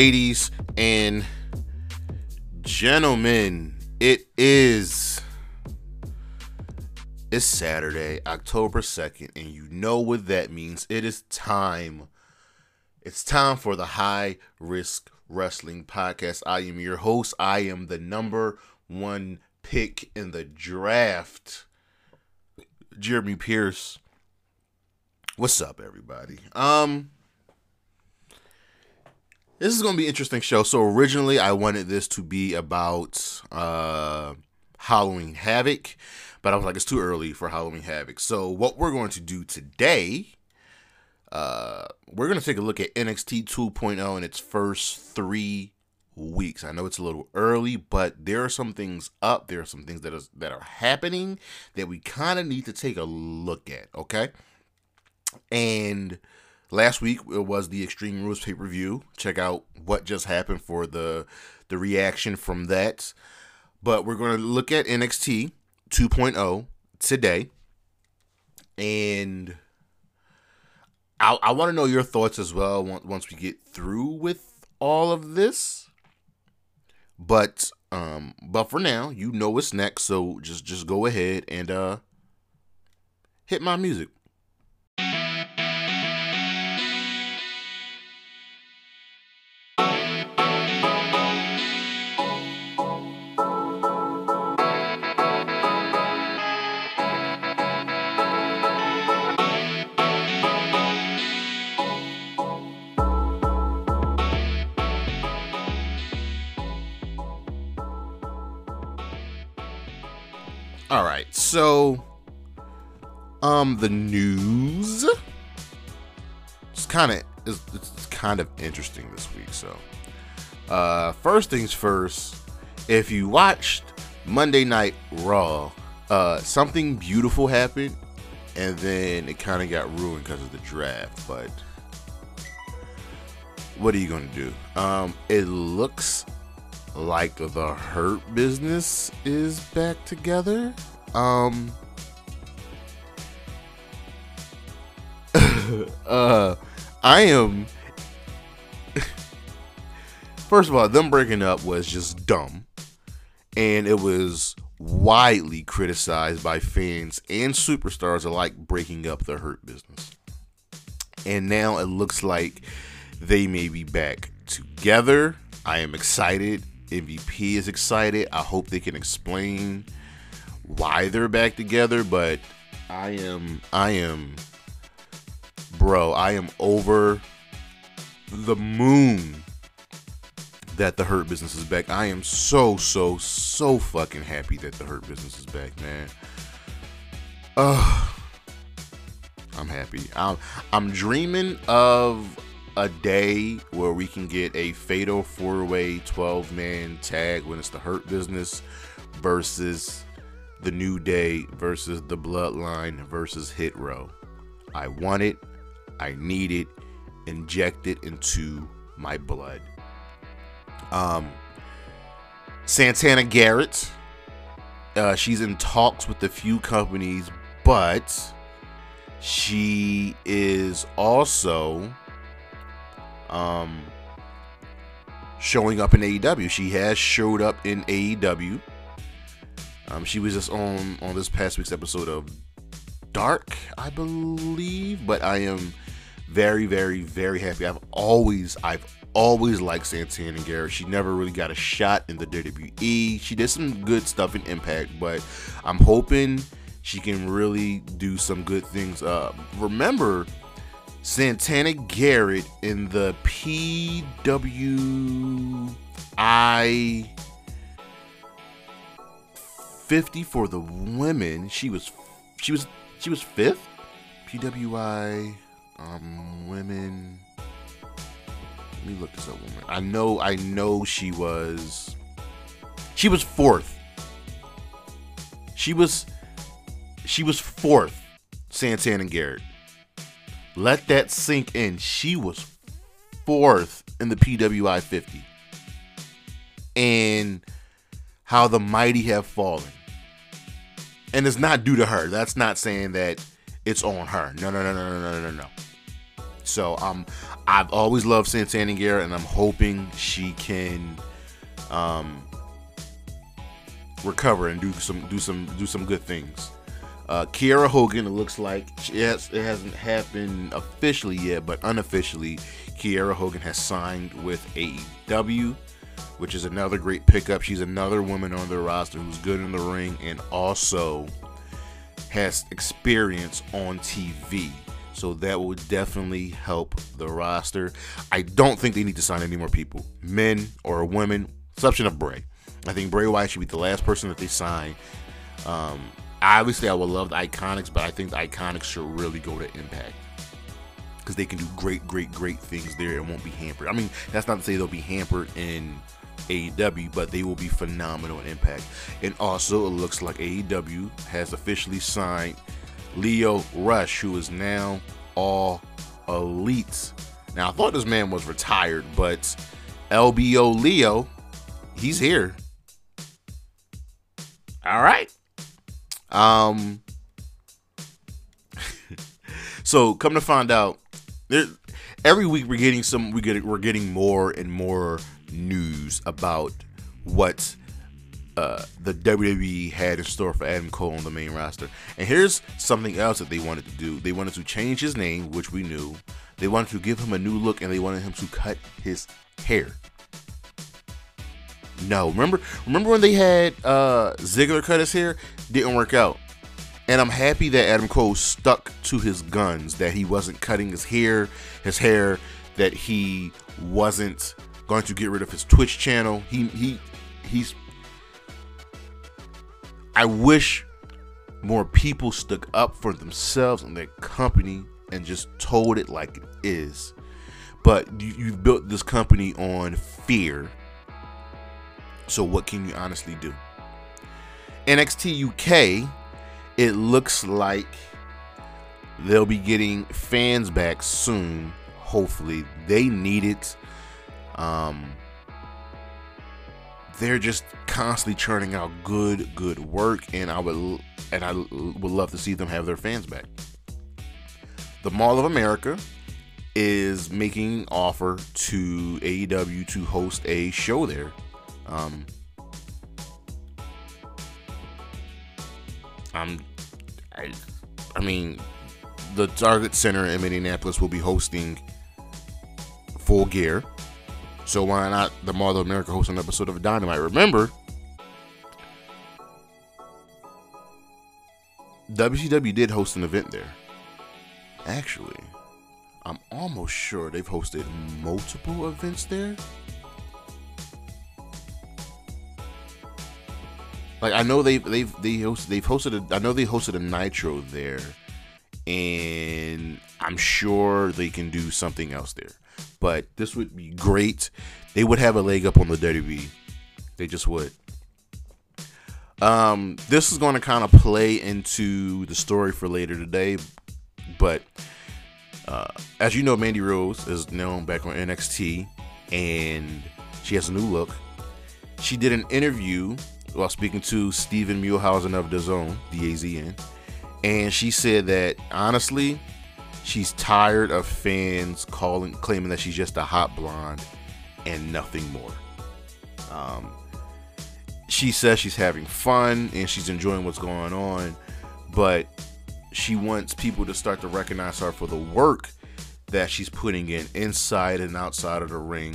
ladies and gentlemen? It is it's Saturday, October 2nd, and you know what that means. It is time. It's time for the High Risk Wrestling Podcast. I am your host. I am the number one pick in the draft. Jeremy Pierce. What's up, everybody? Um, this is gonna be an interesting show. So originally, I wanted this to be about uh Halloween Havoc, but I was like, it's too early for Halloween Havoc. So what we're going to do today, uh, we're gonna take a look at NXT 2.0 in its first three weeks. I know it's a little early, but there are some things up. There are some things that is that are happening that we kind of need to take a look at. Okay, and last week it was the Extreme Rules pay per view. Check out what just happened for the the reaction from that. But we're going to look at NXT 2.0 today, and I, I want to know your thoughts as well once we get through with all of this. But um, but for now, you know what's next, so just just go ahead and uh hit my music. The news. It's kind of it's, it's kind of interesting this week. So, uh, first things first, if you watched Monday Night Raw, uh, something beautiful happened, and then it kind of got ruined because of the draft. But what are you gonna do? Um, it looks like the hurt business is back together. Um uh I am First of all, them breaking up was just dumb. And it was widely criticized by fans and superstars alike breaking up the hurt business. And now it looks like they may be back together. I am excited. MVP is excited. I hope they can explain why they're back together, but I am I am bro, I am over the moon that the hurt business is back. I am so so so fucking happy that the hurt business is back, man. Ugh. I'm happy. I'm I'm dreaming of a day where we can get a fatal four way 12 man tag when it's the Hurt Business versus the New Day versus the Bloodline versus Hit Row. I want it. I need it. Inject it into my blood. Um, Santana Garrett. Uh, she's in talks with a few companies, but she is also um, showing up in AEW. She has showed up in AEW. Um, she was just on on this past week's episode of Dark, I believe. But I am very, very, very happy. I've always, I've always liked Santana Garrett. She never really got a shot in the WWE. She did some good stuff in Impact, but I'm hoping she can really do some good things. Uh, remember, Santana Garrett in the PWI 50 for the women. She was she was she was fifth. PWI um women. Let me look this up. Woman. I know I know she was she was fourth. She was she was fourth. Santana Garrett. Let that sink in. She was fourth in the PWI 50. And how the mighty have fallen. And it's not due to her. That's not saying that it's on her. No, no, no, no, no, no, no, no. So um, I've always loved Santana Garrett, and I'm hoping she can um, recover and do some do some do some good things. Uh, Kiera Hogan, it looks like yes, it hasn't happened officially yet, but unofficially, Kiera Hogan has signed with AEW, which is another great pickup. She's another woman on the roster who's good in the ring and also has experience on TV. So that will definitely help the roster. I don't think they need to sign any more people, men or women, exception of Bray. I think Bray Wyatt should be the last person that they sign. Um, obviously, I would love the Iconics, but I think the Iconics should really go to Impact because they can do great, great, great things there and won't be hampered. I mean, that's not to say they'll be hampered in AEW, but they will be phenomenal in Impact. And also, it looks like AEW has officially signed Lio Rush, who is now all elite. Now, I thought this man was retired, but LBO Leo, he's here. All right. Um. so come to find out, there, every week we're getting some. We get we're getting more and more news about what uh, the WWE had in store for Adam Cole on the main roster. And here's something else that they wanted to do. They wanted to change his name, which we knew. They wanted to give him a new look, and they wanted him to cut his hair. No, remember, remember when they had uh, Ziggler cut his hair? Didn't work out. And I'm happy that Adam Cole stuck to his guns, that he wasn't cutting his hair, his hair, that he wasn't going to get rid of his Twitch channel. He he he's I wish more people stuck up for themselves and their company and just told it like it is. But you, you've built this company on fear. So what can you honestly do? NXT UK, it looks like they'll be getting fans back soon. Hopefully, they need it. Um, they're just constantly churning out good, good work, and I would and I would love to see them have their fans back. The Mall of America is making offer to AEW to host a show there. Um, I'm, I, I mean, the Target Center in Minneapolis will be hosting Full Gear so why not the Mall of America host an episode of Dynamite? Remember, WCW did host an event there. Actually, I'm almost sure they've hosted multiple events there. Like I know they've they've they host, they've hosted a, I know they hosted a Nitro there, and I'm sure they can do something else there but this would be great. They would have a leg up on the WWE. They just would. Um, this is going to kind of play into the story for later today, but uh, as you know, Mandy Rose is known back on NXT, and she has a new look. She did an interview while speaking to Steven Muehlhausen of DAZN, D-A-Z-N, and she said that honestly, She's tired of fans calling, claiming that she's just a hot blonde and nothing more. Um, she says she's having fun and she's enjoying what's going on, but she wants people to start to recognize her for the work that she's putting in inside and outside of the ring.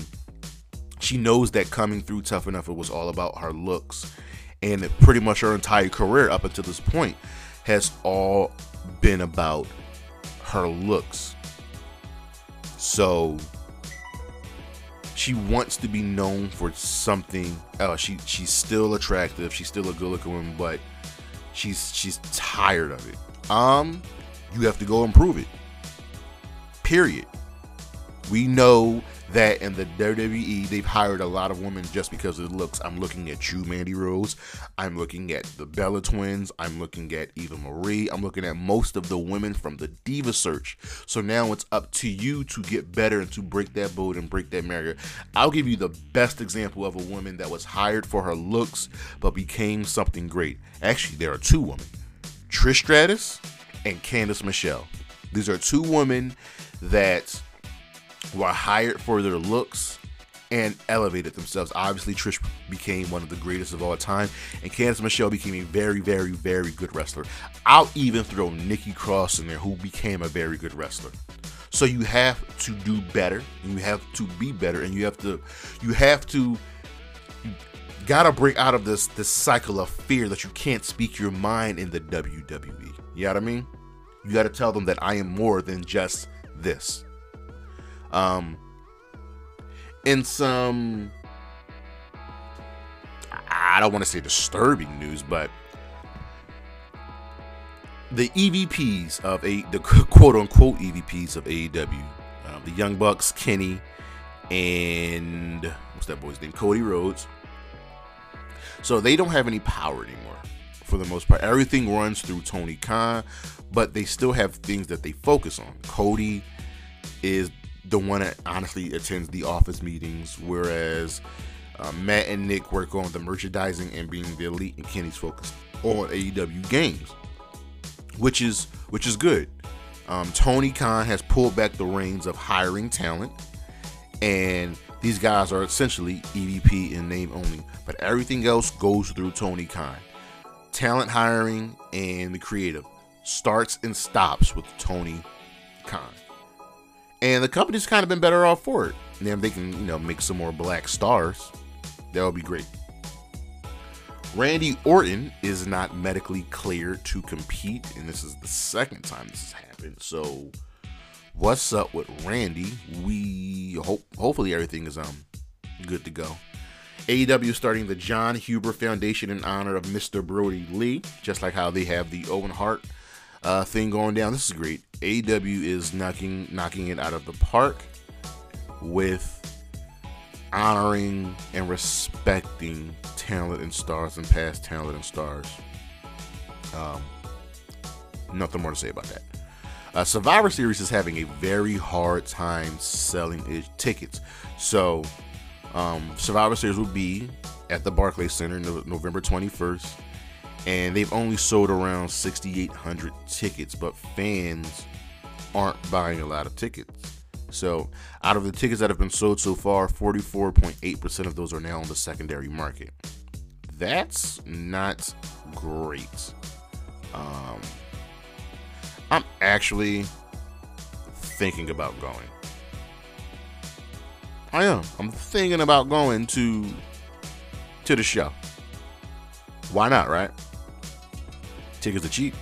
She knows that coming through Tough Enough, it was all about her looks. And pretty much her entire career up until this point has all been about her looks. So she wants to be known for something. Uh, she she's still attractive. She's still a good looking woman, but she's she's tired of it. Um, you have to go improve it. Period. We know that in the WWE, they've hired a lot of women just because of looks. I'm looking at you, Mandy Rose. I'm looking at the Bella Twins. I'm looking at Eva Marie. I'm looking at most of the women from the Diva Search. So now it's up to you to get better and to break that boat and break that barrier. I'll give you the best example of a woman that was hired for her looks but became something great. Actually, there are two women Trish Stratus and Candice Michelle. These are two women that were hired for their looks and elevated themselves. Obviously, Trish became one of the greatest of all time, and Candice Michelle became a very, very, very good wrestler. I'll even throw Nikki Cross in there, who became a very good wrestler. So you have to do better, and you have to be better, and you have to, you have to, gotta break out of this this cycle of fear that you can't speak your mind in the WWE. You know what I mean? You gotta tell them that I am more than just this. Um, in some I don't want to say disturbing news, but the EVPs of a the quote unquote EVPs of AEW, uh, the Young Bucks, Kenny, and what's that boy's name, Cody Rhodes. So they don't have any power anymore, for the most part. Everything runs through Tony Khan, but they still have things that they focus on. Cody is the one that honestly attends the office meetings, whereas uh, Matt and Nick work on the merchandising and being the elite, and Kenny's focused on AEW games, which is which is good. Um, Tony Khan has pulled back the reins of hiring talent, and these guys are essentially EVP in name only, but everything else goes through Tony Khan. Talent hiring and the creative starts and stops with Tony Khan and the company's kind of been better off for it. And then they can, you know, make some more black stars. That would be great. Randy Orton is not medically cleared to compete, and this is the second time this has happened. So, what's up with Randy? We hope, hopefully, everything is um good to go. AEW starting the Jon Huber Foundation in honor of Mr. Brodie Lee, just like how they have the Owen Hart uh, thing going down. This is great. AEW is knocking knocking it out of the park with honoring and respecting talent and stars and past talent and stars. Um, nothing more to say about that. Uh, Survivor Series is having a very hard time selling its tickets. So, um, Survivor Series will be at the Barclays Center no- November 21st and they've only sold around 6,800 tickets, but fans aren't buying a lot of tickets. So, out of the tickets that have been sold so far, 44.8% of those are now on the secondary market. That's not great. Um, I'm actually thinking about going. I am. I'm thinking about going to to the show. Why not, right? Tickets are cheap.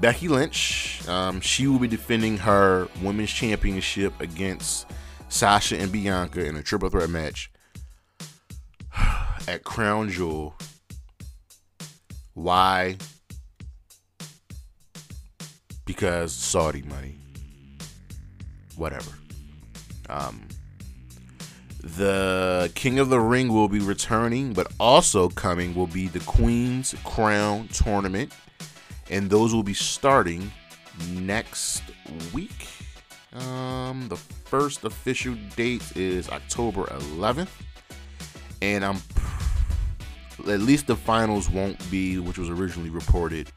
Becky Lynch, um, she will be defending her women's championship against Sasha and Bianca in a triple threat match at Crown Jewel. Why? Because Saudi money. Whatever. Um, the King of the Ring will be returning, but also coming will be the Queen's Crown Tournament. And those will be starting next week. Um, the first official date is October 11th. And I'm at least the finals won't be, which was originally reported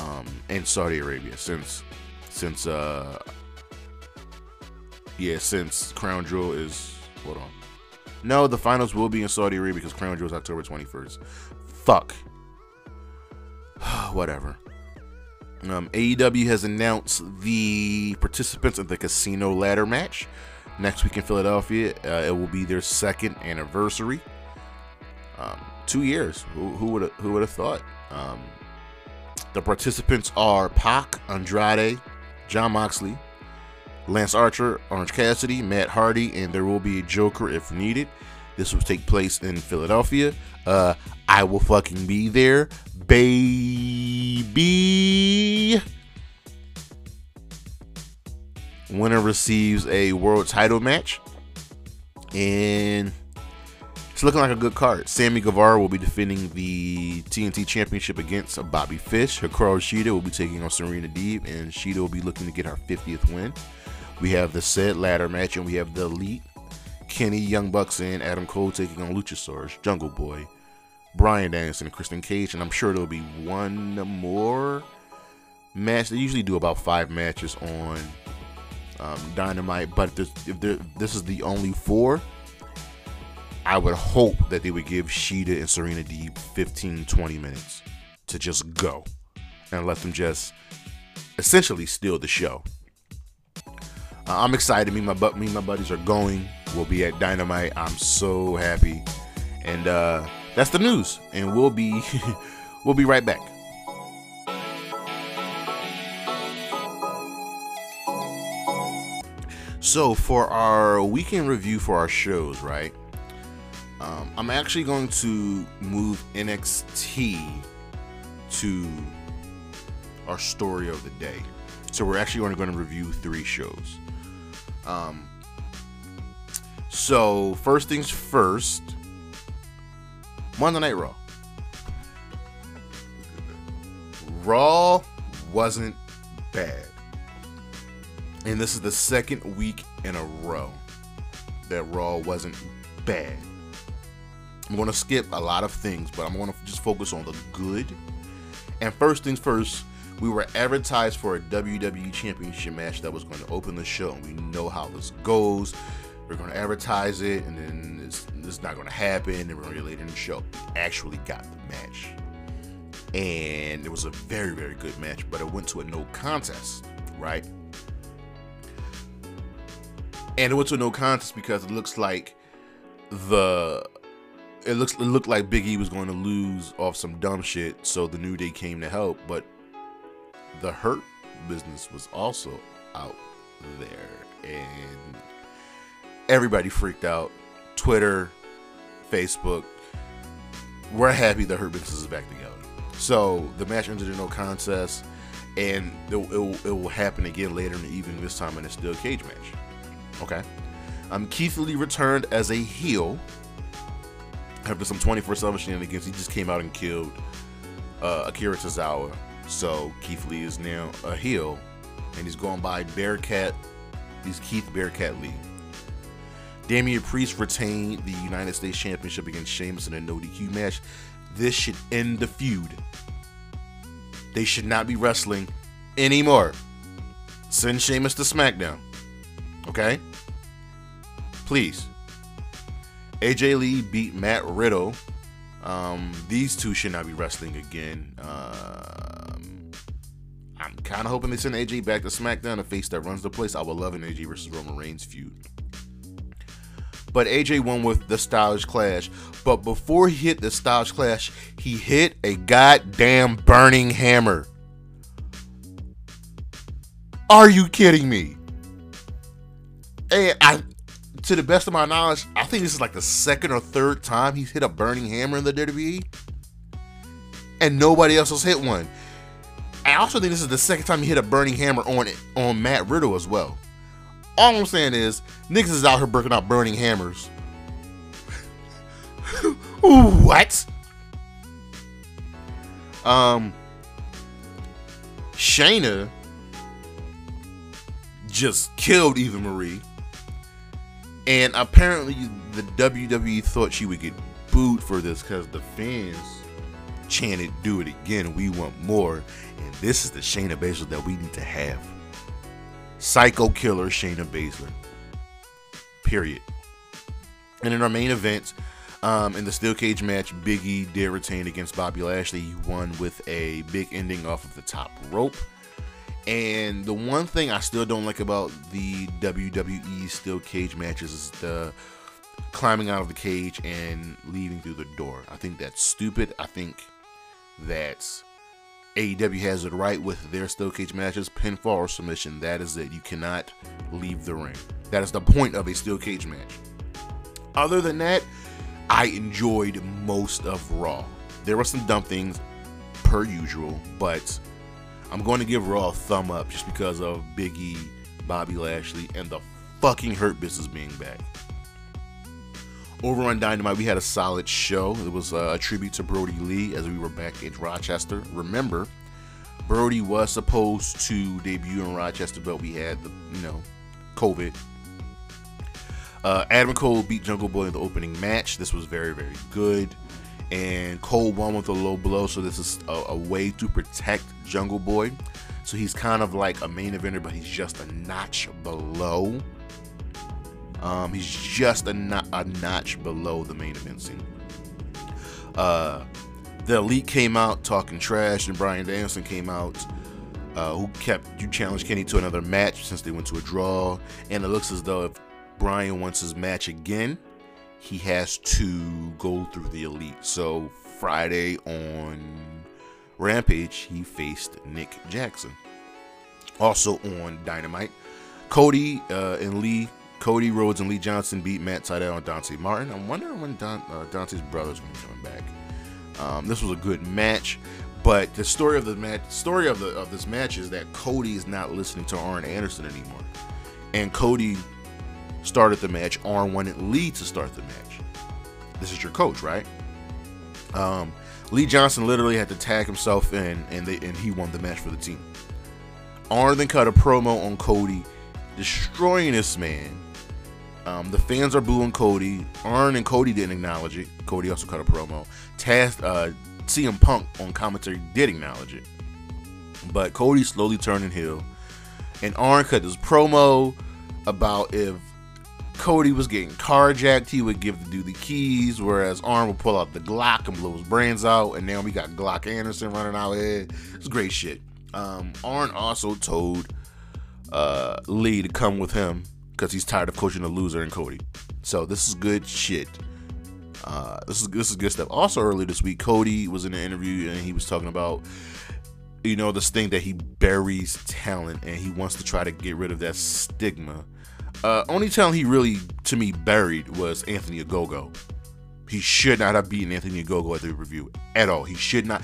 um, in Saudi Arabia, since since uh yeah, since Crown Jewel is Hold on. No, the finals will be in Saudi Arabia because Crown Jewel is October 21st. Fuck. Whatever. Um, AEW has announced the participants of the Casino Ladder match next week in Philadelphia. Uh, it will be their second anniversary. Um, two years. Who would who would have thought? Um, the participants are Pac, Andrade, John Moxley, Lance Archer, Orange Cassidy, Matt Hardy, and there will be a Joker if needed. This will take place in Philadelphia. Uh, I will fucking be there, baby. Winner receives a world title match, and it's looking like a good card. Sammy Guevara will be defending the TNT Championship against Bobby Fish. Hikaru Shida will be taking on Serena Deeb, and Shida will be looking to get her 50th win. We have the said ladder match, and we have the Elite, Kenny, Young Bucks, and Adam Cole taking on Luchasaurus, Jungle Boy, Bryan Danielson, and Christian Cage, and I'm sure there'll be one more match. They usually do about five matches on um, Dynamite, but if, this, if this is the only four, I would hope that they would give Shida and Serena Deeb 15, 20 minutes to just go and let them just essentially steal the show. Uh, I'm excited. Me my me and my buddies are going. We'll be at Dynamite. I'm so happy, and uh, that's the news. And we'll be we'll be right back. So for our weekend review for our shows, right? Um, I'm actually going to move NXT to our story of the day. So we're actually only going to review three shows. Um, so first things first, Monday Night Raw. Raw wasn't bad. And this is the second week in a row that Raw wasn't bad. I'm going to skip a lot of things, but I'm going to just focus on the good. And first things first, we were advertised for a WWE Championship match that was going to open the show. And we know how this goes. We're going to advertise it, and then it's, it's not going to happen. And we're going to later in the show. Actually got the match. And it was a very, very good match, but it went to a no contest, right? and it went to a no contest because it looks like the it looks it looked like Big E was going to lose off some dumb shit, so the New Day came to help, but the Hurt business was also out there, and everybody freaked out. Twitter, Facebook. We're happy the Hurt business is back together. So the match ended in no contest, and it, it, it will happen again later in the evening. This time in a steel cage match. Okay. Um, Keith Lee returned as a heel after some 24 7 shenanigans. He just came out and killed uh, Akira Tozawa. So Keith Lee is now a heel, and he's going by Bearcat. He's Keith Bearcat Lee. Damian Priest retained the United States Championship against Sheamus in a no DQ match. This should end the feud. They should not be wrestling anymore. Send Sheamus to SmackDown. Okay? Please. AJ Lee beat Matt Riddle. Um, these two should not be wrestling again. Um, I'm kind of hoping they send AJ back to SmackDown, a face that runs the place. I would love an AJ versus Roman Reigns feud. But AJ won with the Styles Clash. But before he hit the Styles Clash, he hit a goddamn burning hammer. Are you kidding me? And I, to the best of my knowledge, I think this is like the second or third time he's hit a burning hammer in the WWE, and nobody else has hit one. I also think this is the second time he hit a burning hammer on it on Matt Riddle as well. All I'm saying is, niggas is out here breaking out burning hammers. what? Um, Shayna just killed Eva Marie. And apparently, the WWE thought she would get booed for this because the fans chanted, Do it again. We want more. And this is the Shayna Baszler that we need to have. Psycho killer Shayna Baszler. Period. And in our main event, um, in the steel cage match, Biggie did retain against Bobby Lashley. He won with a big ending off of the top rope. And the one thing I still don't like about the WWE steel cage matches is the climbing out of the cage and leaving through the door. I think that's stupid. I think that AEW has it right with their steel cage matches, pinfall or submission. That is it. You cannot leave the ring. That is the point of a steel cage match. Other than that, I enjoyed most of Raw. There were some dumb things, per usual, but I'm going to give Raw a thumb up just because of Biggie, Bobby Lashley, and the fucking Hurt Business being back. Over on Dynamite, we had a solid show. It was uh, a tribute to Brodie Lee as we were back in Rochester. Remember, Brodie was supposed to debut in Rochester, but we had the, you know, COVID. Uh, Adam Cole beat Jungle Boy in the opening match. This was very, very good and Cole won with a low blow. So this is a, a way to protect Jungle Boy. So he's kind of like a main eventer, but he's just a notch below. Um, he's just a, a notch below the main event scene. Uh, the Elite came out talking trash, and Bryan Danielson came out, uh, who kept you challenged Kenny to another match since they went to a draw. And it looks as though if Bryan wants his match again, he has to go through the Elite. So Friday on Rampage, he faced Nick Jackson. Also on Dynamite, Cody uh, and Lee Cody Rhodes and Lee Johnson beat Matt Sydal and Dante Martin. I'm wondering when Don, uh, Dante's brother's going to be coming back. Um, this was a good match, but the story of the match, story of the of this match is that Cody is not listening to Arn Anderson anymore, and Cody started the match. Arn wanted Lee to start the match. This is your coach, right? Um, Lee Johnson literally had to tag himself in, and they and he won the match for the team. Arn then cut a promo on Cody, destroying this man um, the fans are booing Cody. Arn and Cody didn't acknowledge it. Cody also cut a promo. Taz, uh, CM Punk on commentary did acknowledge it. But Cody slowly turning heel. And Arn cut this promo about if Cody was getting carjacked, he would give the dude the keys, whereas Arn would pull out the Glock and blow his brains out. And now we got Glock Anderson running out here. It's great shit. Um, Arn also told uh, Lee to come with him because he's tired of coaching a loser in Cody. So this is good shit. Uh, this is this is good stuff. Also, earlier this week, Cody was in an interview and he was talking about you know this thing that he buries talent and he wants to try to get rid of that stigma. Uh, only talent he really to me buried was Anthony Ogogo. He should not have beaten Anthony Ogogo at the review at all. He should not.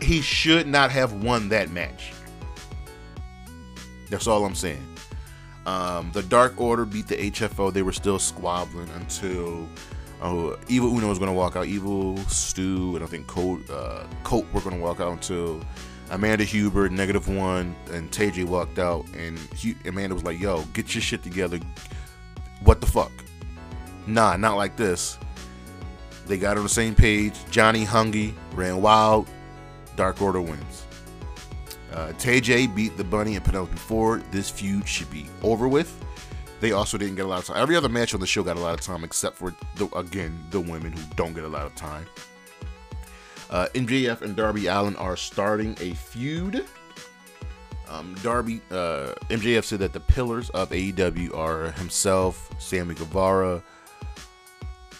He should not have won that match. That's all I'm saying. Um, the Dark Order beat the HFO. They were still squabbling until uh, Evil Uno was going to walk out. Evil Stu and I think Colt, uh, Colt were going to walk out until Amanda Huber, Negative One, and TJ walked out. And he, Amanda was like, "Yo, get your shit together. What the fuck? Nah, not like this." They got on the same page. Johnny Hungee ran wild. Dark Order wins. Uh, TJ beat the Bunny and Penelope Ford. This feud should be over with. They also didn't get a lot of time. Every other match on the show got a lot of time, except for the, again the women who don't get a lot of time. Uh, MJF and Darby Allin are starting a feud. Um, Darby uh, MJF said that the pillars of AEW are himself, Sammy Guevara,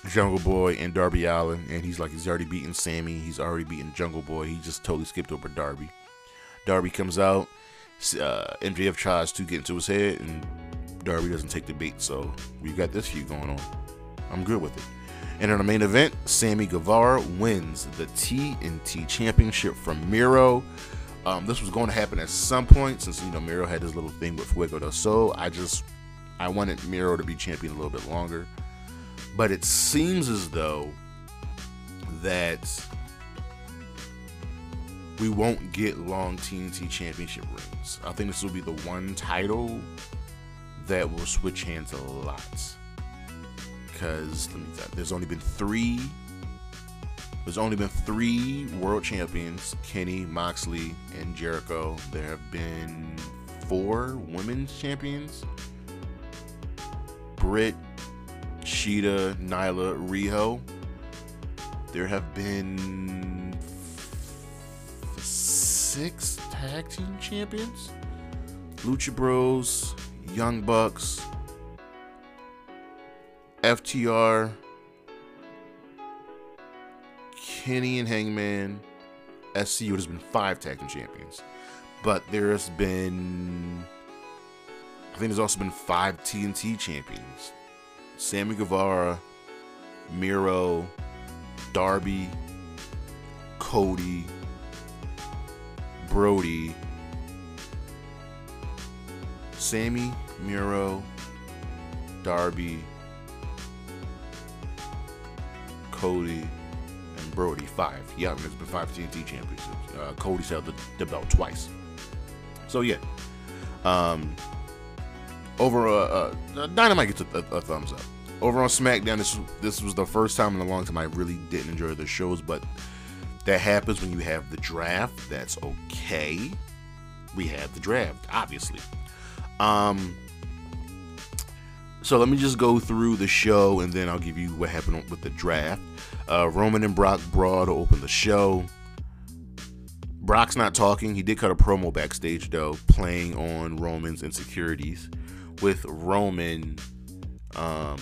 Jungle Boy, and Darby Allin, And he's like he's already beaten Sammy. He's already beaten Jungle Boy. He just totally skipped over Darby. Darby comes out. Uh, MJF tries to get into his head, and Darby doesn't take the bait. So we got this feud going on. I'm good with it. And in the main event, Sammy Guevara wins the TNT Championship from Miro. Um, this was going to happen at some point since you know Miro had this little thing with Fuego del Sol. I just I wanted Miro to be champion a little bit longer, but it seems as though that we won't get long TNT championship rings. I think this will be the one title that will switch hands a lot. Because let me tell you, there's only been three. There's only been three world champions: Kenny, Moxley, and Jericho. There have been four women's champions: Britt, Shida, Nyla, Riho. There have been six tag team champions Lucha Bros, Young Bucks, FTR, Kenny and Hangman, SCU. There's been five tag team champions, but there's been, I think there's also been five TNT champions Sammy Guevara, Miro, Darby, Cody, Brodie, Sammy, Miro, Darby, Cody, and Brodie. Five. Yeah, there's been five TNT championships. Uh, Cody's held the, the belt twice. So yeah. Um, over uh, uh, Dynamite gets a, a, a, thumbs up. Over on SmackDown, this this was the first time in a long time I really didn't enjoy the shows, but that happens when you have the draft. That's okay. we have the draft, obviously. Um, so let me just go through the show and then I'll give you what happened with the draft. Uh, Roman and Brock to open the show. Brock's not talking. He did cut a promo backstage though, playing on Roman's insecurities, with Roman um,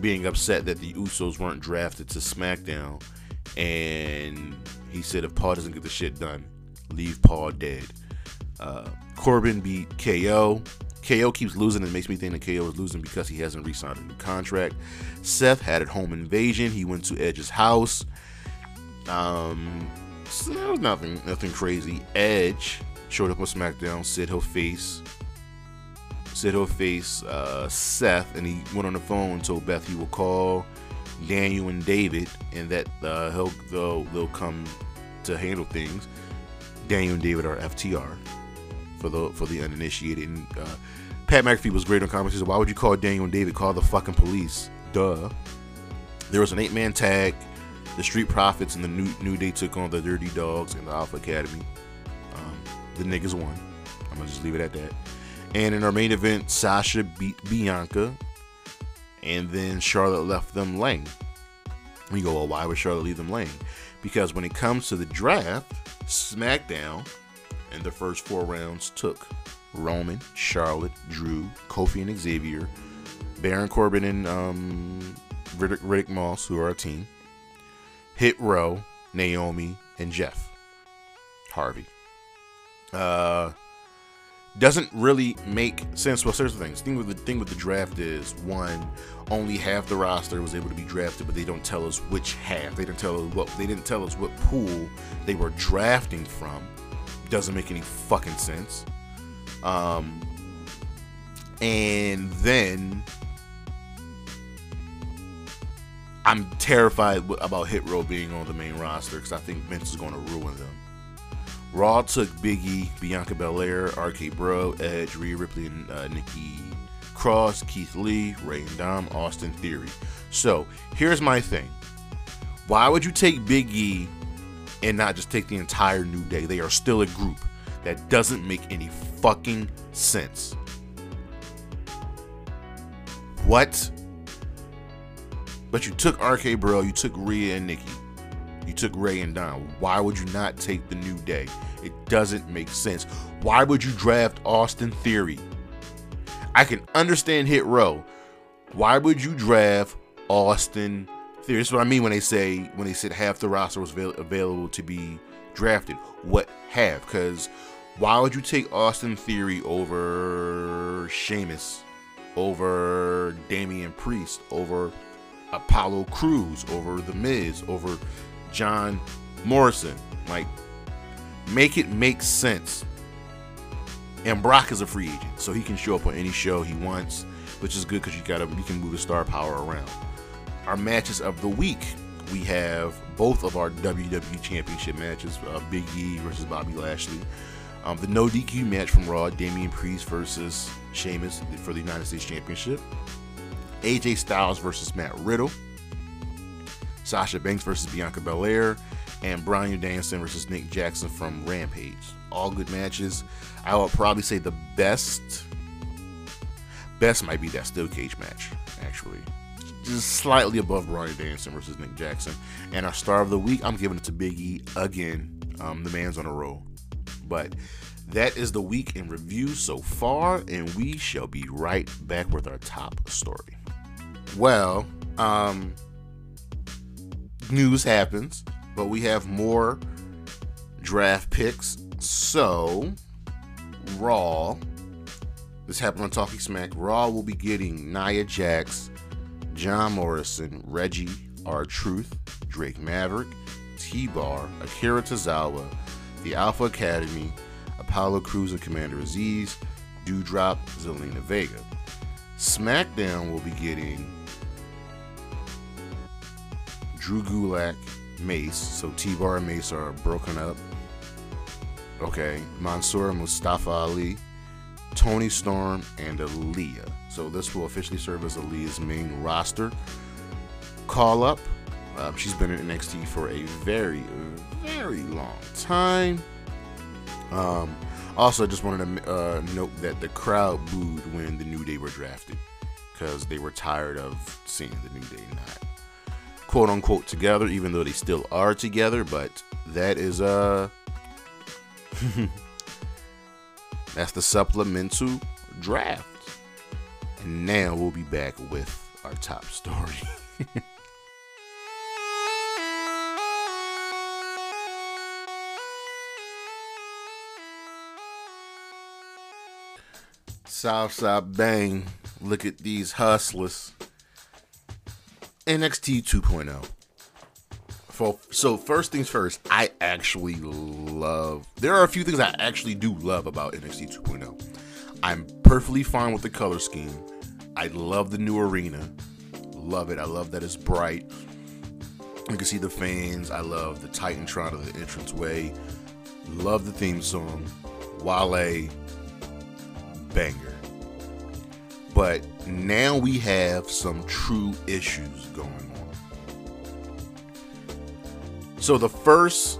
being upset that the Usos weren't drafted to SmackDown, and he said if Paul doesn't get the shit done, leave Paul dead. Uh, Corbin beat KO. KO keeps losing and makes me think that KO is losing because he hasn't re-signed a new contract. Seth had at home invasion. He went to Edge's house. Um, so nothing, nothing crazy. Edge showed up on SmackDown. Said he'll face, said he'll face uh, Seth, and he went on the phone and told Beth he will call Daniel and David, and that uh, he'll they'll, they'll come to handle things. Daniel and David are FTR for the for the uninitiated. And, uh, Pat McAfee was great on said, "Why would you call Daniel and David? Call the fucking police." Duh. There was an eight man tag. The Street Profits and the New New Day took on the Dirty Dogs and the Alpha Academy. Um, the niggas won. I'm gonna just leave it at that. And in our main event, Sasha beat Bianca, and then Charlotte left them laying. We go, well, why would Charlotte leave them laying? Because when it comes to the draft, SmackDown in the first four rounds took Roman, Charlotte, Drew, Kofi, and Xavier, Baron Corbin, and um, Riddick, Riddick Moss, who are a team, Hit Row, Naomi, and Jeff Hardy. Uh, doesn't really make sense. Well, here's the thing. The thing with the thing with the draft is one, only half the roster was able to be drafted, but they don't tell us which half. They didn't tell us what they didn't tell us what pool they were drafting from. Doesn't make any fucking sense. Um, and then I'm terrified about Hit Row being on the main roster because I think Vince is going to ruin them. Raw took Biggie, Bianca Belair, RK Bro, Edge, Rhea Ripley, and uh, Nikki Cross, Keith Lee, Rey and Dom, Austin Theory. So here's my thing. Why would you take Big E and not just take the entire New Day? They are still a group. That doesn't make any fucking sense. What? But you took RK Bro, you took Rhea and Nikki. You took Rey and Don. Why would you not take the New Day? It doesn't make sense. Why would you draft Austin Theory? I can understand Hit Row. Why would you draft Austin Theory? That's what I mean when they say when they said half the roster was avail- available to be drafted. What half? Because why would you take Austin Theory over Sheamus, over Damian Priest, over Apollo Crews, over The Miz, over John Morrison. Like, make it make sense. And Brock is a free agent, so he can show up on any show he wants, which is good because you gotta you can move the star power around. Our matches of the week, we have both of our WWE Championship matches: uh, Big E versus Bobby Lashley. Um, the no DQ match from Raw: Damian Priest versus Sheamus for the United States Championship. AJ Styles versus Matt Riddle. Sasha Banks versus Bianca Belair, and Bryan Danielson versus Nick Jackson from Rampage. All good matches. I would probably say the best, best might be that steel cage match, actually. Just slightly above Bryan Danielson versus Nick Jackson. And our star of the week, I'm giving it to Big E again. Um, the man's on a roll. But that is the week in review so far, and we shall be right back with our top story. Well, um, news happens, but we have more draft picks. So, Raw, this happened on Talking Smack. Raw will be getting Nia Jax, John Morrison, Reggie, R Truth, Drake Maverick, T Bar, Akira Tozawa, the Alpha Academy, Apollo Crews and Commander Azeez, Doudrop, Zelina Vega. SmackDown will be getting Drew Gulak, Mace. So T Bar and Mace are broken up. Okay. Mansoor Mustafa Ali, Toni Storm, and Aliyah. So this will officially serve as Aliyah's main roster. Call up. Uh, she's been in NXT for a very, very long time. Um, Also, just wanted to uh, note that the crowd booed when the New Day were drafted because they were tired of seeing the New Day not quote unquote together, even though they still are together. But that is uh that's the supplemental draft. And now we'll be back with our top story. Southside Bang. Look at these hustlers. NXT 2.0. For, so first things first, I actually love. There are a few things I actually do love about NXT 2.0. I'm perfectly fine with the color scheme. I love the new arena. Love it. I love that it's bright. You can see the fans. I love the Titantron of the entranceway. Love the theme song. Wale, banger. But now we have some true issues going on. So the first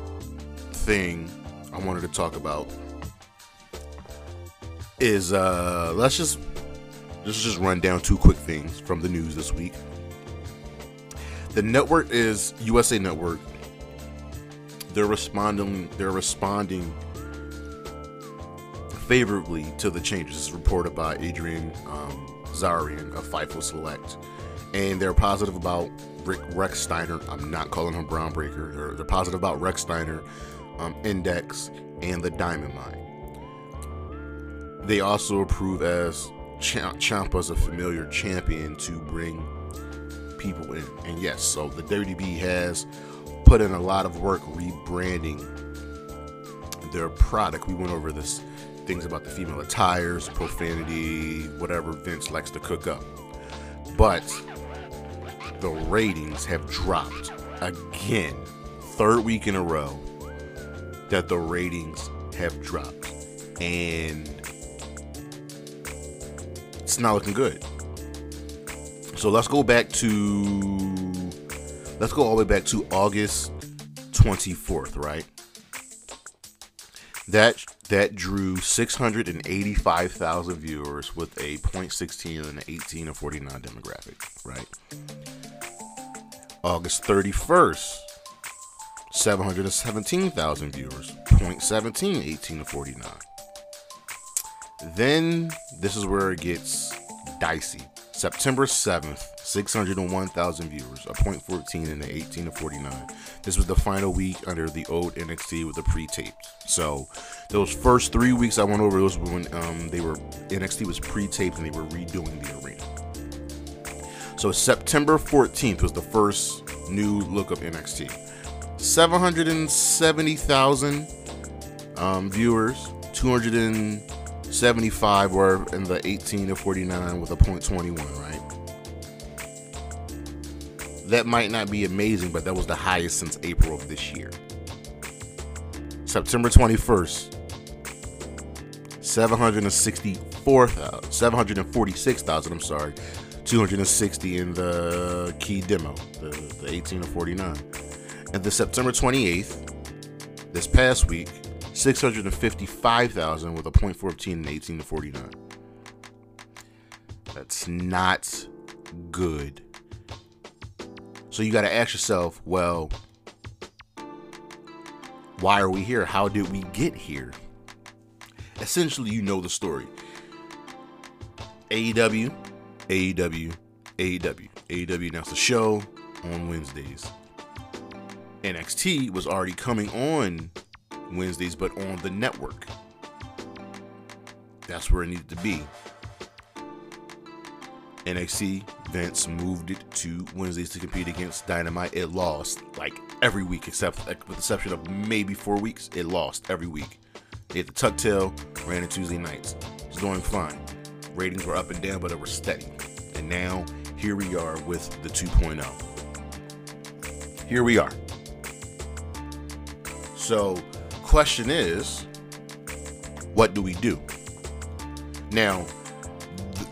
thing I wanted to talk about is uh let's just let's just run down two quick things from the news this week. The network is USA Network. They're responding they're responding favorably to the changes. Reported by Adrian um, Zarian of FIFO Select. And they're positive about Rick Rex Steiner. I'm not calling him Bron Breakker. They're, they're positive about Rex Steiner, um, Index, and the Diamond Mine. They also approve as Ch- Ciampa's a familiar champion to bring people in. And yes, so the WDB has put in a lot of work rebranding their product. We went over this things about the female attires, profanity, whatever Vince likes to cook up. But the ratings have dropped again, third week in a row that the ratings have dropped. And it's not looking good. So let's go back to let's go all the way back to August 24th, right? That that drew 685,000 viewers with a .16 and 18 to 49 demographic, right? August 31st, 717,000 viewers, .17, 18 to 49. Then this is where it gets dicey. September 7th, 601,000 viewers, a point 14 and an 18 to 49. This was the final week under the old NXT with the pre-taped. So those first three weeks I went over those when um, they were NXT was pre-taped and they were redoing the arena. So September 14th was the first new look of NXT. 770,000 um, viewers, 275 were in the 18 to 49 with a point 21, right? That might not be amazing, but that was the highest since April of this year. September 21st, 764,000, 746,000, I'm sorry, 260 in the key demo, the, the 18 to 49. And the September 28th, this past week, 655,000 with a point 14 and 18 to 49. That's not good. So you got to ask yourself, well, why are we here? How did we get here? Essentially, you know the story. AEW, AEW, AEW. AEW announced a show on Wednesdays. NXT was already coming on Wednesdays, but on the network. That's where it needed to be. NXT Vince moved it to Wednesdays to compete against Dynamite. It lost like every week, except like, with the exception of maybe four weeks. It lost every week. They had the tuck tail, ran on Tuesday nights. It was doing fine. Ratings were up and down, but it was steady. And now here we are with the 2.0. Here we are. So, question is, what do we do? Now,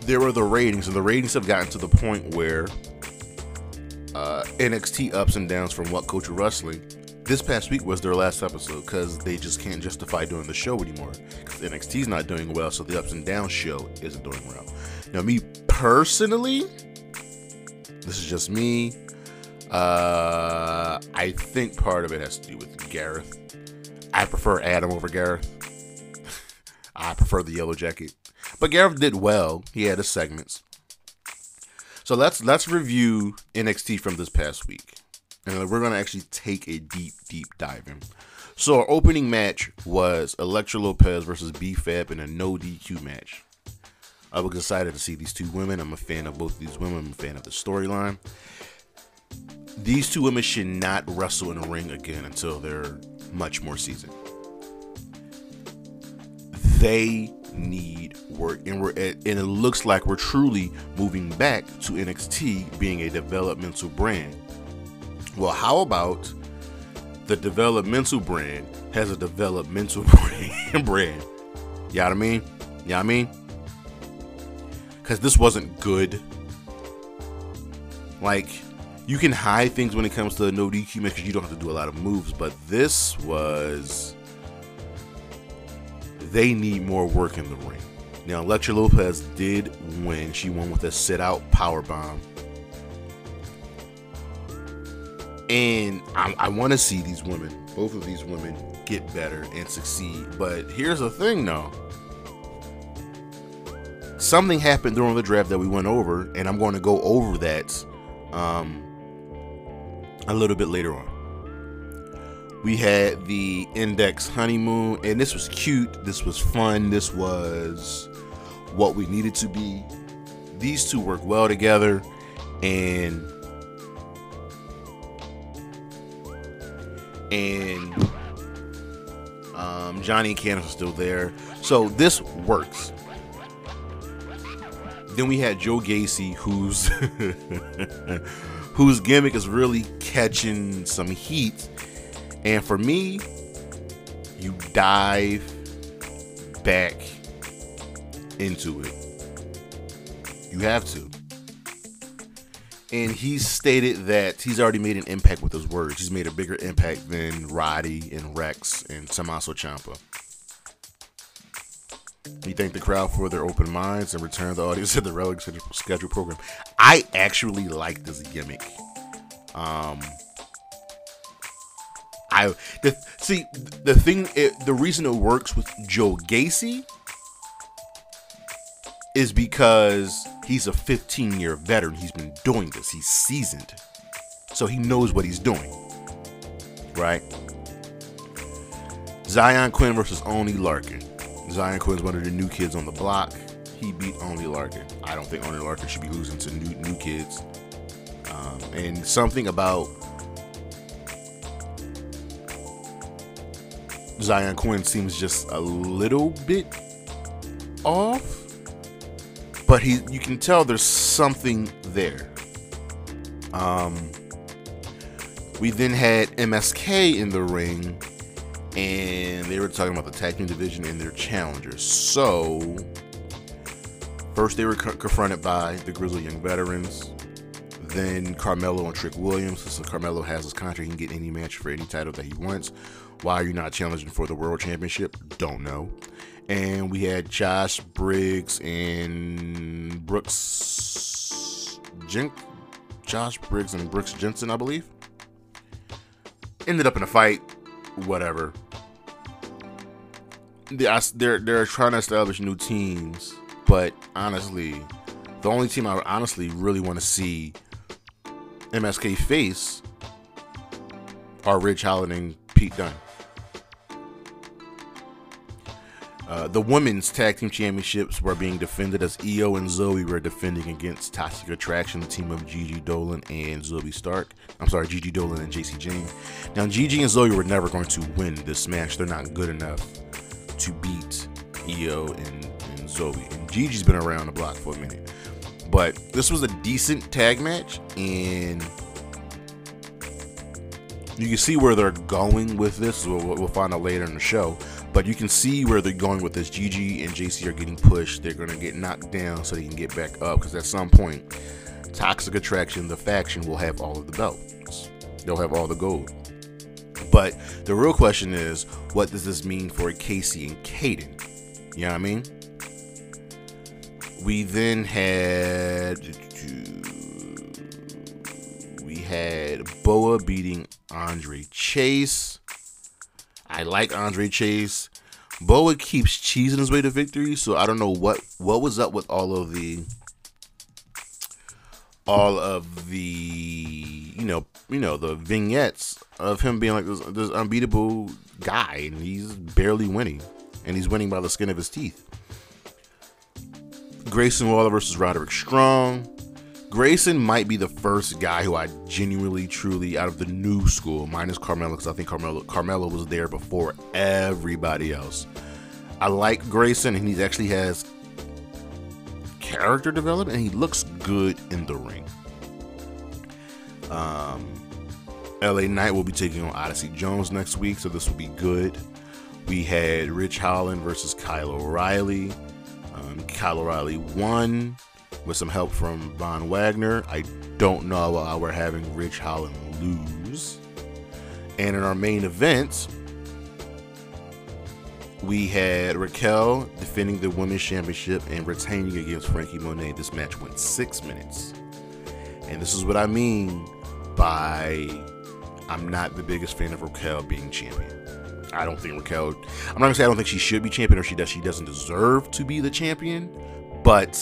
there are the ratings, and the ratings have gotten to the point where uh, NXT ups and downs from What Culture Wrestling this past week was their last episode because they just can't justify doing the show anymore. Because NXT's not doing well, so the ups and downs show isn't doing well. Now, me personally, this is just me. Uh, I think part of it has to do with Gareth. I prefer Adam over Gareth. I prefer the Yellow Jacket, but Gareth did well. He had his segments. So let's let's review NXT from this past week, and we're gonna actually take a deep deep dive in. So our opening match was Elektra Lopez versus B Fab in a no DQ match. I was excited to see these two women. I'm a fan of both these women. I'm a fan of the storyline. These two women should not wrestle in a ring again until they're much more seasoned. They need work, and we're and it looks like we're truly moving back to NXT being a developmental brand. Well, how about the developmental brand has a developmental brand? You know what I mean? You know what I mean? Because this wasn't good. Like, you can hide things when it comes to no DQ because you don't have to do a lot of moves, but this was they need more work in the ring. Now, Elektra Lopez did win. She won with a sit out power bomb. And I, I want to see these women, both of these women, get better and succeed. But here's the thing, though. Something happened during the draft that we went over, and I'm going to go over that um, a little bit later on. We had the index honeymoon, and this was cute. This was fun. This was what we needed to be. These two work well together, and and um, Johnny and Candice are still there, so this works. Then we had Joe Gacy, who's whose gimmick is really catching some heat and for me, you dive back into it. You have to. And he stated that he's already made an impact with his words. He's made a bigger impact than Roddy and Rex and Tommaso Ciampa. He thanked the crowd for their open minds and returned the audience to the Relic schedule program. I actually like this gimmick. Um, I the see the thing it, the reason it works with Joe Gacy is because he's a 15 year veteran. He's been doing this. He's seasoned, so he knows what he's doing. Right? Xyon Quinn versus Oney Lorcan. Xyon Quinn's one of the new kids on the block. He beat Oney Lorcan. I don't think Oney Lorcan should be losing to new new kids. Um, and something about Xyon Quinn seems just a little bit off, but he you can tell there's something there. Um, we then had MSK in the ring, and they were talking about the tag team division and their challengers. So, first they were co- confronted by the Grizzled Young Veterans. Then Carmelo and Trick Williams. So Carmelo has his contract; he can get any match for any title that he wants. Why are you not challenging for the world championship? Don't know. And we had Josh Briggs and Brooks Jink Josh Briggs and Brooks Jensen, I believe. Ended up in a fight. Whatever. They're they're trying to establish new teams, but honestly, the only team I honestly really want to see MSK face are Ridge Holland and Pete Dunne. Uh, the women's tag team championships were being defended as Io and Zoey were defending against Toxic Attraction, the team of Gigi Dolin and Zoey Stark. I'm sorry, Gigi Dolin and Jacy Jayne. Now, Gigi and Zoey were never going to win this match. They're not good enough to beat Io and, and Zoey. And Gigi's been around the block for a minute. But this was a decent tag match, and you can see where they're going with this. We'll, we'll find out later in the show. But you can see where they're going with this. Gigi and Jacy are getting pushed. They're going to get knocked down so they can get back up because at some point, Toxic Attraction, the faction, will have all of the belts. They'll have all the gold. But the real question is, what does this mean for Kacy and Kayden? You know what I mean? We then had we had Boa beating Andre Chase. I like Andre Chase. Boa keeps cheesing his way to victory, so I don't know what what was up with all of the all of the you know you know the vignettes of him being like this, this unbeatable guy, and he's barely winning, and he's winning by the skin of his teeth. Grayson Waller versus Roderick Strong. Grayson might be the first guy who I genuinely, truly, out of the new school, minus Carmelo, because I think Carmelo Carmelo was there before everybody else. I like Grayson, and he actually has character development, and he looks good in the ring. Um, LA Knight will be taking on Odyssey Jones next week, so this will be good. We had Ridge Holland versus Kyle O'Reilly. Kyle O'Reilly won with some help from Von Wagner. I don't know why we're having Ridge Holland lose. And in our main event, we had Raquel defending the women's championship and retaining against Franky Monet. This match went six minutes. And this is what I mean by I'm not the biggest fan of Raquel being champion. I don't think Raquel. I'm not gonna say I don't think she should be champion or she does. She doesn't deserve to be the champion. But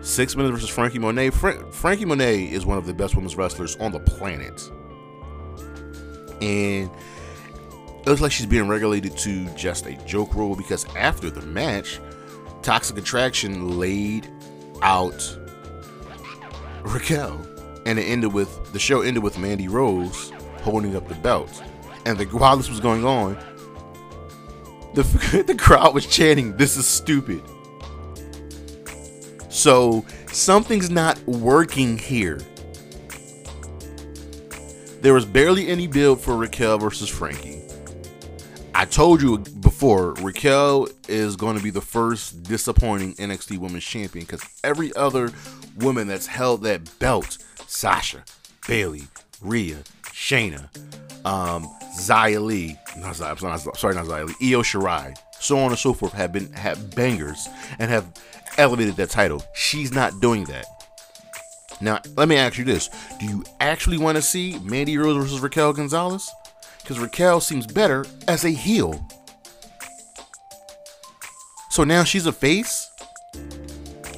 six minutes versus Franky Monet. Fra- Franky Monet is one of the best women's wrestlers on the planet, and it looks like she's being regulated to just a joke role because after the match, Toxic Attraction laid out Raquel, and it ended with the show ended with Mandy Rose holding up the belt. And the, while this was going on, the the crowd was chanting, "This is stupid." So something's not working here. There was barely any build for Raquel versus Franky. I told you before, Raquel is going to be the first disappointing NXT Women's Champion because every other woman that's held that belt, Sasha, Bayley, Rhea, Shayna, um, Xia Li, not Xia, not, sorry, not Xia Li, Io Shirai, so on and so forth, have been have bangers and have elevated that title. She's not doing that. Now, let me ask you this: Do you actually want to see Mandy Rose versus Raquel Gonzalez? Because Raquel seems better as a heel. So now she's a face.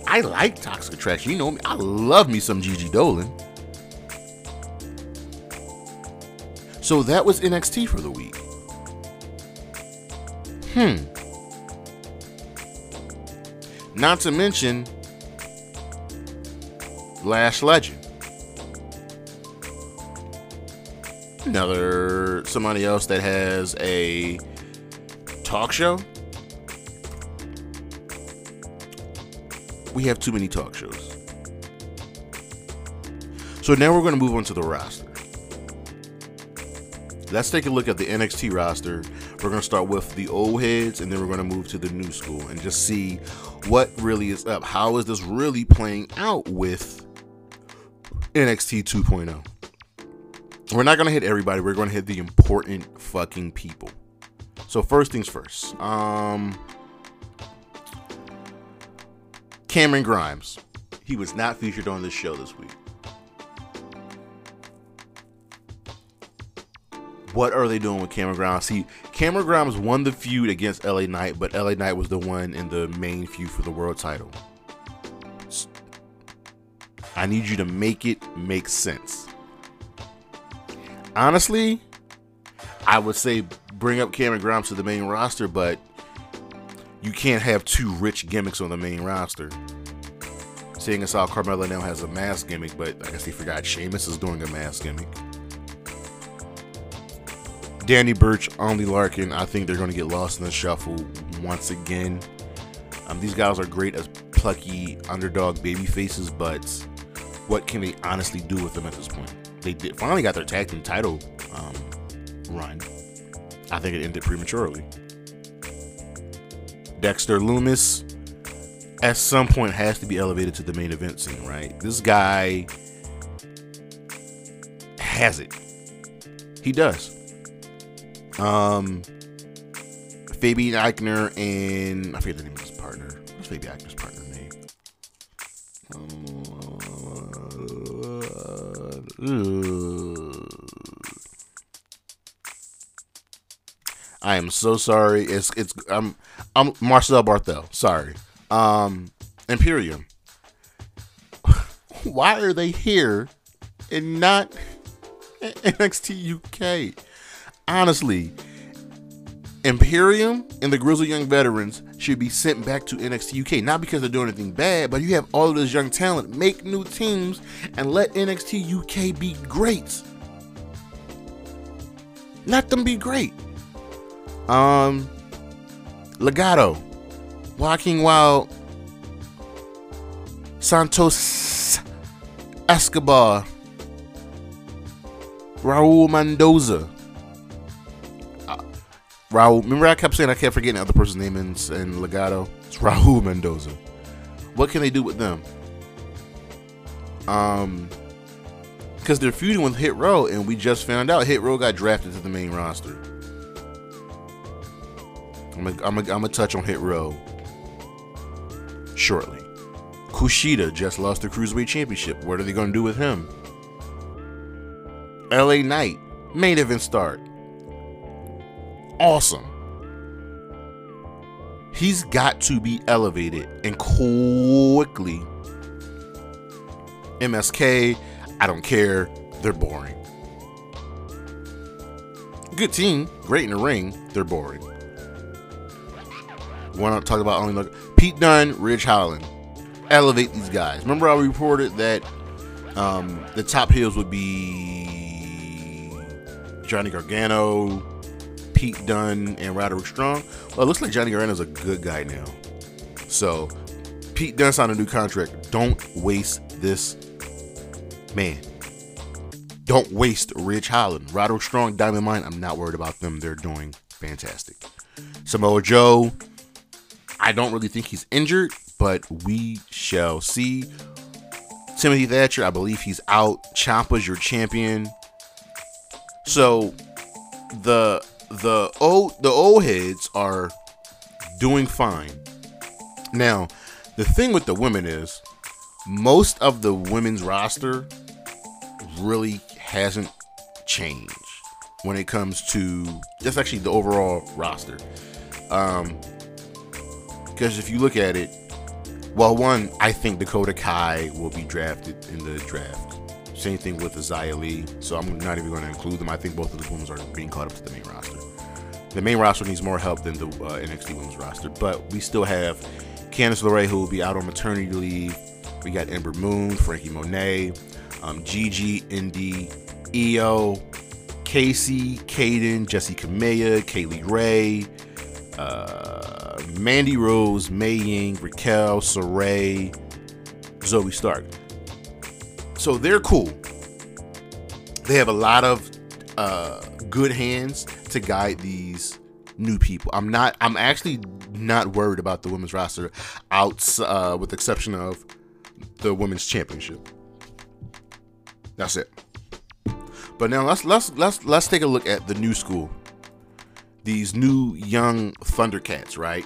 I like Toxic Attraction. You know me. I love me some Gigi Dolin. So that was NXT for the week. Hmm. Not to mention Lash Legend. Another somebody else that has a talk show. We have too many talk shows. So now we're going to move on to the roster. Let's take a look at the NXT roster. We're going to start with the old heads and then we're going to move to the new school and just see what really is up. How is this really playing out with NXT 2.0? We're not going to hit everybody. We're going to hit the important fucking people. So first things first. Um Cameron Grimes. He was not featured on this show this week. What are they doing with Cameron Grimes? See, Cameron Grimes won the feud against LA Knight, but LA Knight was the one in the main feud for the world title. I need you to make it make sense. Honestly, I would say bring up Cameron Grimes to the main roster, but you can't have two rich gimmicks on the main roster. Seeing as how Carmella now has a mask gimmick, but I guess they forgot Sheamus is doing a mask gimmick. Danny Burch, Oney Lorcan, I think they're going to get lost in the shuffle once again. Um, these guys are great as plucky underdog baby faces, but what can they honestly do with them at this point? They did, finally got their tag team title um, run. I think it ended prematurely. Dexter Lumis, at some point, has to be elevated to the main event scene, right? This guy has it. He does. Um, Fabian Aichner and I forget the name of his partner. What's Fabian Aichner's partner name? I am so sorry. It's it's I'm I'm Marcel Barthel. Sorry. Um, Imperium. Why are they here and not NXT UK? Honestly, Imperium and the Grizzled Young Veterans should be sent back to NXT UK. Not because they're doing anything bad, but you have all of this young talent. Make new teams and let NXT UK be great. Let them be great. Um, Legado, Joaquin Wilde, Santos Escobar, Raul Mendoza. Raul. Remember, I kept saying I kept forgetting the other person's name in, in Legado. It's Raul Mendoza. What can they do with them? Um, because they're feuding with Hit Row, and we just found out Hit Row got drafted to the main roster. I'm gonna I'm I'm touch on Hit Row shortly. Kushida just lost the Cruiserweight Championship. What are they gonna do with him? LA Knight, main event start awesome. He's got to be elevated and quickly. MSK, I don't care. They're boring. Good team, great in the ring. They're boring. Want to talk about only look Pete Dunne, Ridge Holland. Elevate these guys. Remember, I reported that um, the top heels would be Johnny Gargano, Pete Dunne and Roderick Strong. Well, it looks like Johnny Gargano's a good guy now. So Pete Dunne signed a new contract. Don't waste this man. Don't waste Ridge Holland. Roderick Strong, Diamond Mine. I'm not worried about them. They're doing fantastic. Samoa Joe. I don't really think he's injured, but we shall see. Timothy Thatcher, I believe he's out. Ciampa's your champion. So the the old the old heads are doing fine. Now, the thing with the women is most of the women's roster really hasn't changed when it comes to just actually the overall roster. Um, because if you look at it, well, one, I think Dakota Kai will be drafted in the draft. Same thing with Xia Li, so I'm not even going to include them. I think both of the women are being caught up to the main roster. The main roster needs more help than the uh, NXT women's roster, but we still have Candice LeRae who will be out on maternity leave. We got Ember Moon, Franky Monet, um, Gigi, Indi, Io, Kacy, Kayden, Jessi Kamea, Kay Lee Ray, uh, Mandy Rose, Mei Ying, Raquel, Sarray, Zoey Stark. So they're cool. They have a lot of uh, good hands to guide these new people. I'm not. I'm actually not worried about the women's roster, out uh, with the exception of the women's championship. That's it. But now let's let's let's let's take a look at the new school. These new young Thundercats, right?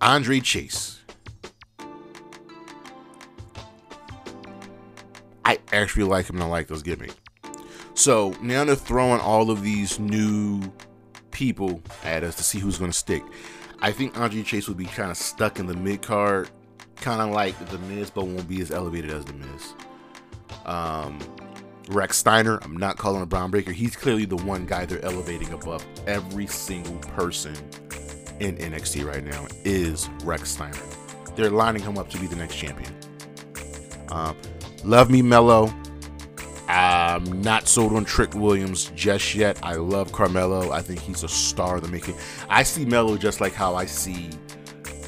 Andre Chase. Actually like him and I like those gimmicks. So now they're throwing all of these new people at us to see who's going to stick. I think Andre Chase will be kind of stuck in the mid card, kind of like the Miz, but won't be as elevated as the Miz. Um, Rex Steiner, I'm not calling a Bron Breakker. He's clearly the one guy they're elevating above every single person in NXT right now is Rex Steiner. They're lining him up to be the next champion. Um, love me, Mello. I'm not sold on Trick Williams just yet. I love Carmelo. I think he's a star of the making. I see Mello just like how I see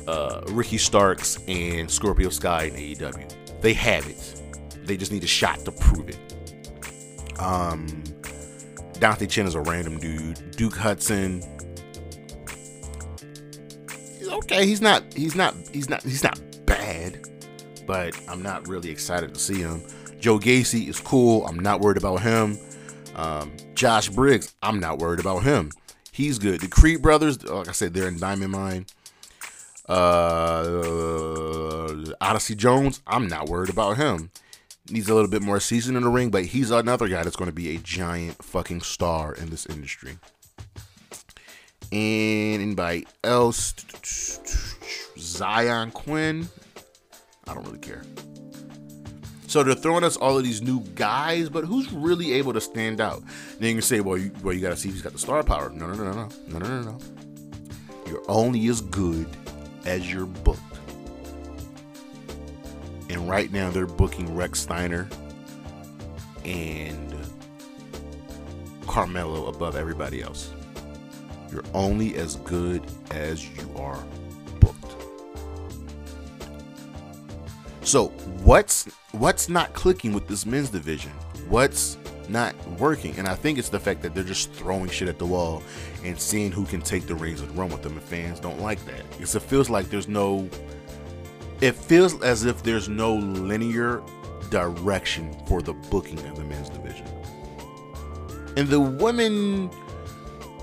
uh, Ricky Starks and Scorpio Sky in AEW. They have it. They just need a shot to prove it. Um, Dante Chen is a random dude. Duke Hudson. okay. He's not. He's not. He's not. He's not bad. But I'm not really excited to see him. Joe Gacy is cool. I'm not worried about him. Um, Josh Briggs, I'm not worried about him. He's good. The Creed brothers, like I said, they're in Diamond Mine. Uh, Odyssey Jones, I'm not worried about him. Needs a little bit more season in the ring, but he's another guy that's going to be a giant fucking star in this industry. And anybody else? Xyon Quinn. I don't really care. So they're throwing us all of these new guys, but who's really able to stand out? Then you can say, well, you, well, you got to see if he's got the star power. No, no, no, no, no, no, no, no. You're only as good as you're booked. And right now they're booking Rex Steiner and Carmelo above everybody else. You're only as good as you are So what's what's not clicking with this men's division? What's not working? And I think it's the fact that they're just throwing shit at the wall and seeing who can take the reins and run with them. And fans don't like that because it feels like there's no. It feels as if there's no linear direction for the booking of the men's division. And the women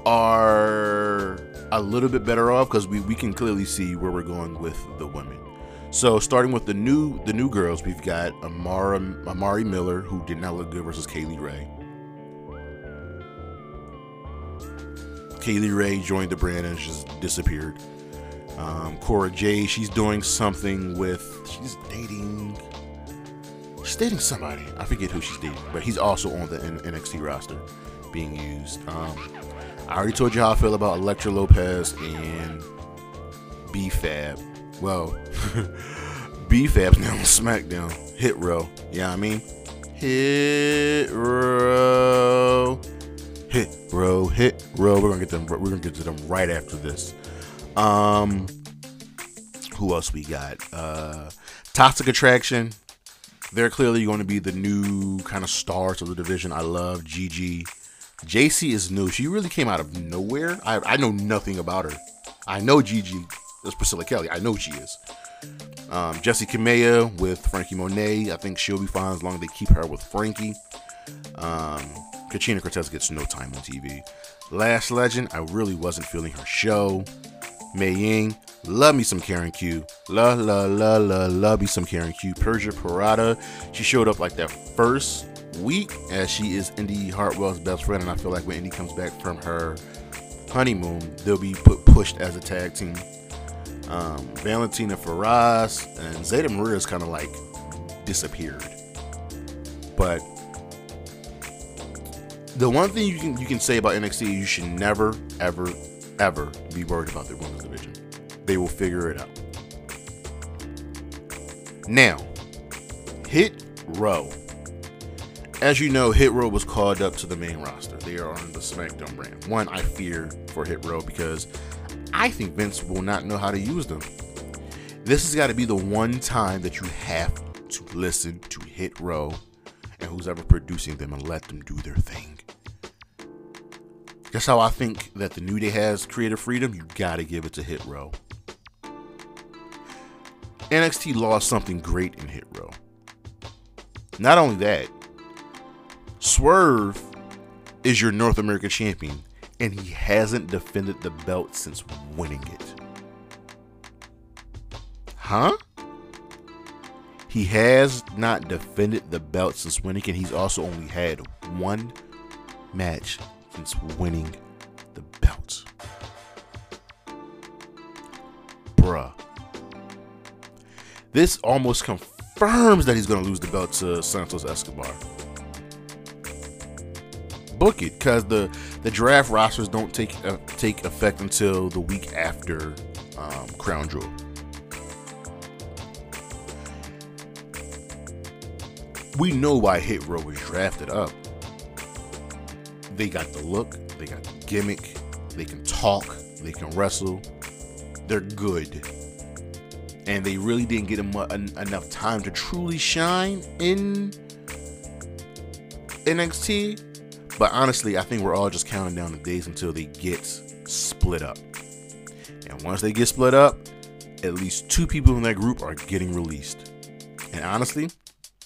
are a little bit better off because we, we can clearly see where we're going with the women. So starting with the new the new girls, we've got Amara Amari Miller, who did not look good versus Kay Lee Ray. Kay Lee Ray joined the brand and just disappeared. Um, Cora J, she's doing something with she's dating she's dating somebody. I forget who she's dating, but he's also on the NXT roster being used. Um, I already told you how I feel about Elektra Lopez and B Fab. Well, B Fab's now on SmackDown. Hit row. Yeah, I mean, hit row, hit row, hit row. We're gonna get them. We're gonna get to them right after this. Um, who else we got? Uh, Toxic Attraction. They're clearly going to be the new kind of stars of the division. I love Gigi JC is new. She really came out of nowhere. I, I know nothing about her. I know Gigi is Priscilla Kelly. I know she is. Um, Jessi Kamea with Franky Monet. I think she'll be fine as long as they keep her with Franky. Um, Katrina Cortez gets no time on TV. Lash Legend, I really wasn't feeling her show. Mei Ying, love me some Karen Q. La la la la, love me some Karen Q. Persia Pirotta, she showed up like that first week as she is Indi Hartwell's best friend, and I feel like when Indi comes back from her honeymoon, they'll be put pushed as a tag team. Um, Valentina Feroz and Zayda Maria's kind of like disappeared, but the one thing you can you can say about NXT, you should never, ever, ever be worried about their women's division. They will figure it out. Now, Hit Row as you know, Hit Row was called up to the main roster. They are on the SmackDown brand. One, I fear for Hit Row because I think Vince will not know how to use them. This has got to be the one time that you have to listen to Hit Row and who's ever producing them and let them do their thing. That's how I think that the New Day has creative freedom. You got to give it to Hit Row. NXT lost something great in Hit Row. Not only that, Swerve is your North American champion, and he hasn't defended the belt since winning it. Huh? He has not defended the belt since winning it. And he's also only had one match since winning the belt. Bruh. This almost confirms that he's going to lose the belt to Santos Escobar book it because the the draft rosters don't take uh, take effect until the week after um, Crown Jewel. We know why Hit Row was drafted up. They got the look, they got the gimmick, they can talk, they can wrestle, they're good. And they really didn't get enough time to truly shine in NXT but honestly, I think we're all just counting down the days until they get split up. And once they get split up, at least two people in that group are getting released. And honestly,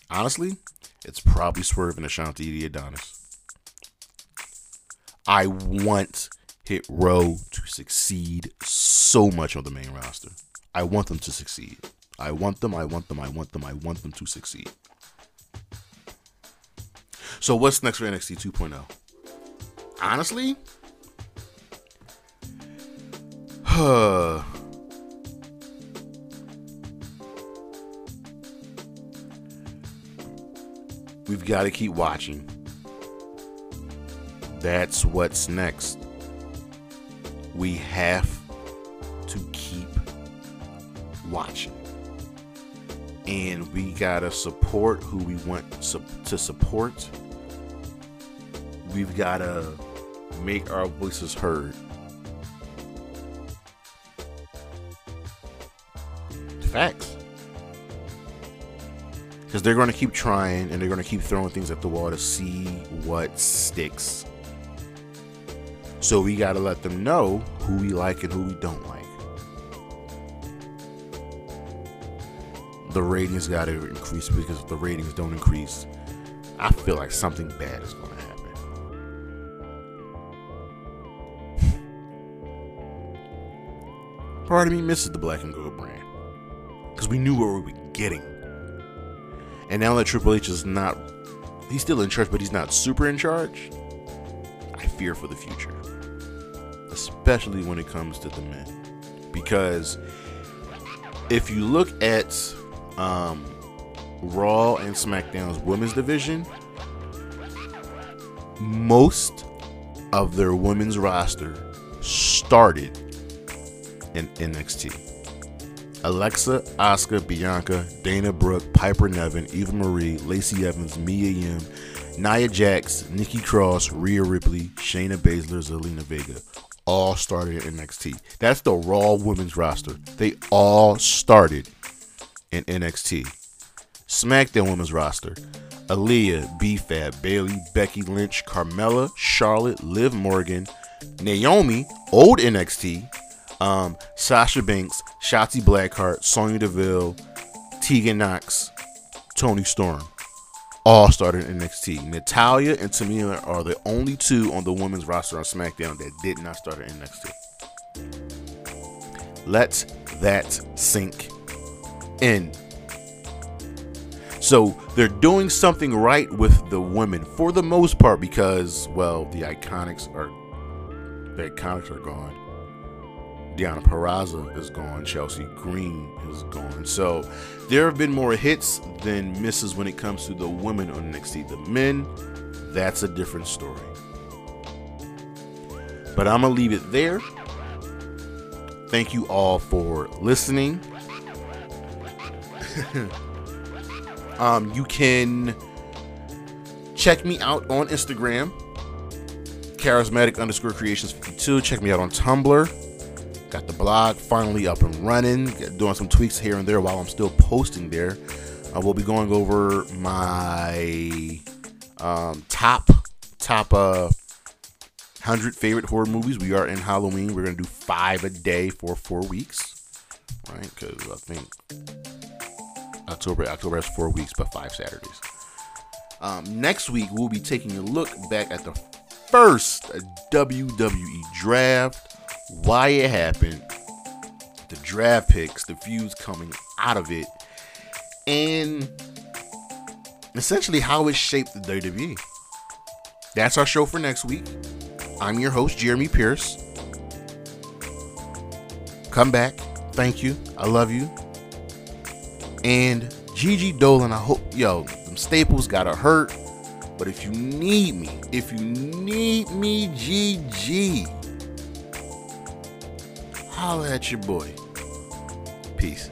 honestly, it's probably Swerve and Ashante the Adonis. I want Hit Row to succeed so much on the main roster. I want them to succeed. I want them, I want them, I want them, I want them to succeed. So what's next for NXT 2.0? Honestly, huh. We've got to keep watching. That's what's next. We have to keep watching. And we got to support who we want to support. We've got to make our voices heard. Facts because they're going to keep trying and they're going to keep throwing things at the wall to see what sticks. So we got to let them know who we like and who we don't like. The ratings got to increase because if the ratings don't increase, I feel like something bad is going Part of me misses the black and gold brand because we knew what we were getting. And now that Triple H is not, he's still in charge, but he's not super in charge, I fear for the future. Especially when it comes to the men. Because if you look at um, Raw and SmackDown's women's division, most of their women's roster started in NXT. Alexa, Asuka, Bianca, Dana Brooke, Piper Niven, Eva Marie, Lacey Evans, Mia Yim, Nia Jax, Nikki Cross, Rhea Ripley, Shayna Baszler, Zelina Vega. All started in NXT. That's the Raw women's roster. They all started in NXT. SmackDown women's roster. Aliyah, B-Fab, Bayley, Becky Lynch, Carmella, Charlotte, Liv Morgan, Naomi, old NXT, um, Sasha Banks, Shotzi Blackheart, Sonya Deville, Tegan Nox, Toni Storm. All started in NXT. Natalya and Tamina are the only two on the women's roster on SmackDown that did not start in NXT. Let that sink in. So they're doing something right with the women for the most part because, well, the iconics are the iconics are gone. Deonna Purrazzo is gone. Chelsea Green is gone. So there have been more hits than misses when it comes to the women on NXT. The men, that's a different story. But I'm going to leave it there. Thank you all for listening. um, you can check me out on Instagram, charismatic underscore creations 52. Check me out on Tumblr Got the blog finally up and running, doing some tweaks here and there while I'm still posting there. Uh, we'll be going over my um, top top uh, 100 favorite horror movies. We are in Halloween. We're going to do five a day for four weeks, right? Because I think October October has four weeks, but five Saturdays. Um, next week, we'll be taking a look back at the first WWE draft why it happened, the draft picks, the views coming out of it, and essentially how it shaped the WWE. That's our show for next week. I'm your host, Jeremy Pierce. Come back. Thank you. I love you. And Gigi Dolin, I hope, yo, them staples gotta hurt. But if you need me, if you need me, Gigi holla at your boy. Peace.